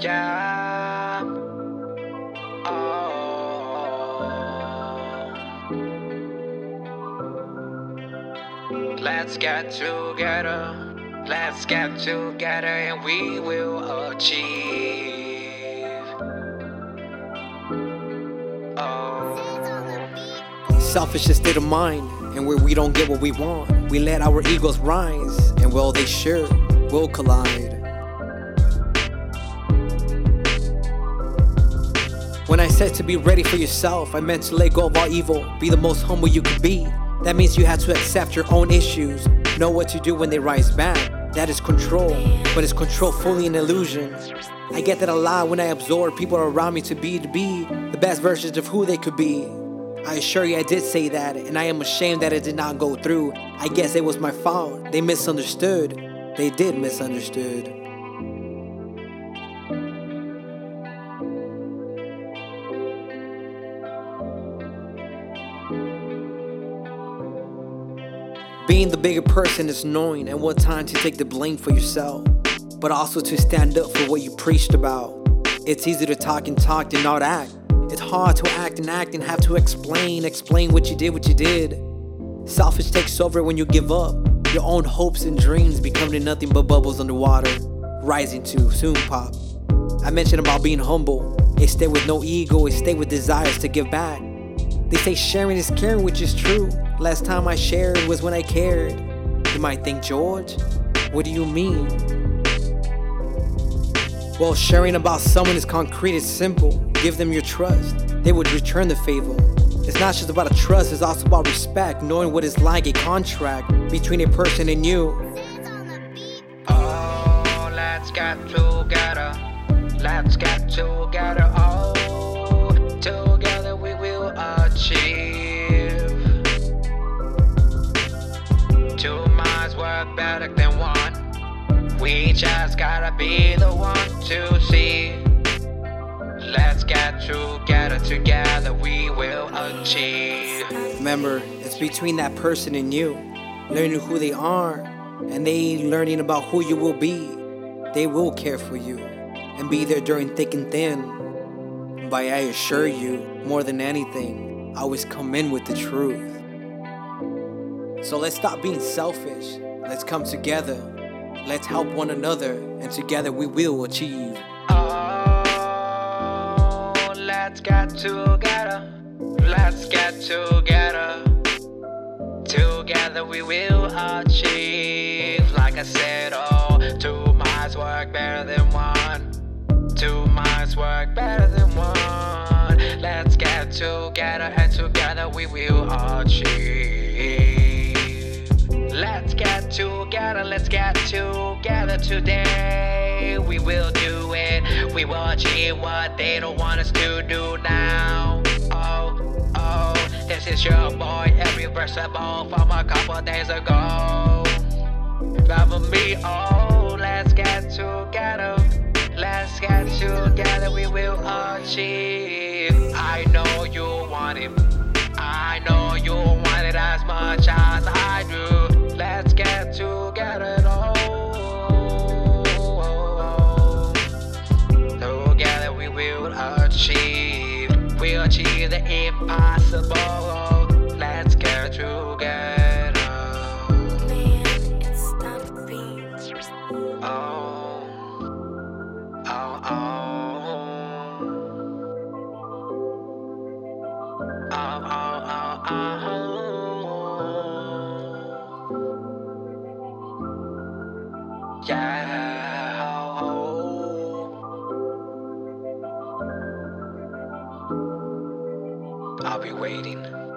Yeah. Oh. Let's get together. Let's get together and we will achieve. Oh. Selfish state of mind, and where we don't get what we want, we let our egos rise, and well, they sure will collide. When I said to be ready for yourself, I meant to let go of all evil, be the most humble you could be. That means you have to accept your own issues, know what to do when they rise back. That is control, but is control fully an illusion? I get that a lot when I absorb people around me to be to be the best versions of who they could be. I assure you I did say that, and I am ashamed that it did not go through. I guess it was my fault. They misunderstood. They did misunderstood. Being the bigger person is knowing at what time to take the blame for yourself, but also to stand up for what you preached about. It's easy to talk and talk and not act. It's hard to act and act and have to explain, explain what you did, what you did. Selfish takes over when you give up. Your own hopes and dreams becoming nothing but bubbles underwater, rising to soon pop. I mentioned about being humble. It stay with no ego, it stay with desires to give back. They say sharing is caring, which is true. Last time I shared was when I cared. You might think, George, what do you mean? Well, sharing about someone is concrete, it's simple. Give them your trust, they would return the favor. It's not just about a trust, it's also about respect, knowing what it's like a contract between a person and you. Oh, let's get together. Let's get together. Work better than one. We just gotta be the one to see. Let's get together, together we will achieve. Remember, it's between that person and you, learning who they are, and they learning about who you will be. They will care for you and be there during thick and thin. But I assure you, more than anything, I always come in with the truth. So let's stop being selfish. Let's come together. Let's help one another, and together we will achieve. Oh, let's get together. Let's get together. Together we will achieve. Like I said, oh, two minds work better than one. Two minds work better than one. Let's get together, and together we will achieve. Together, let's get together today. We will do it, we will achieve what they don't want us to do now. Oh, oh, this is your boy, every irreversible from a couple days ago. Remember me, oh, let's get together. Let's get together, we will achieve. The impossible. Let's get together. Oh, oh, oh. Oh, I'll be waiting.